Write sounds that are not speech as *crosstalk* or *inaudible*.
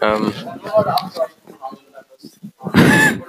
Ähm. *laughs* *laughs*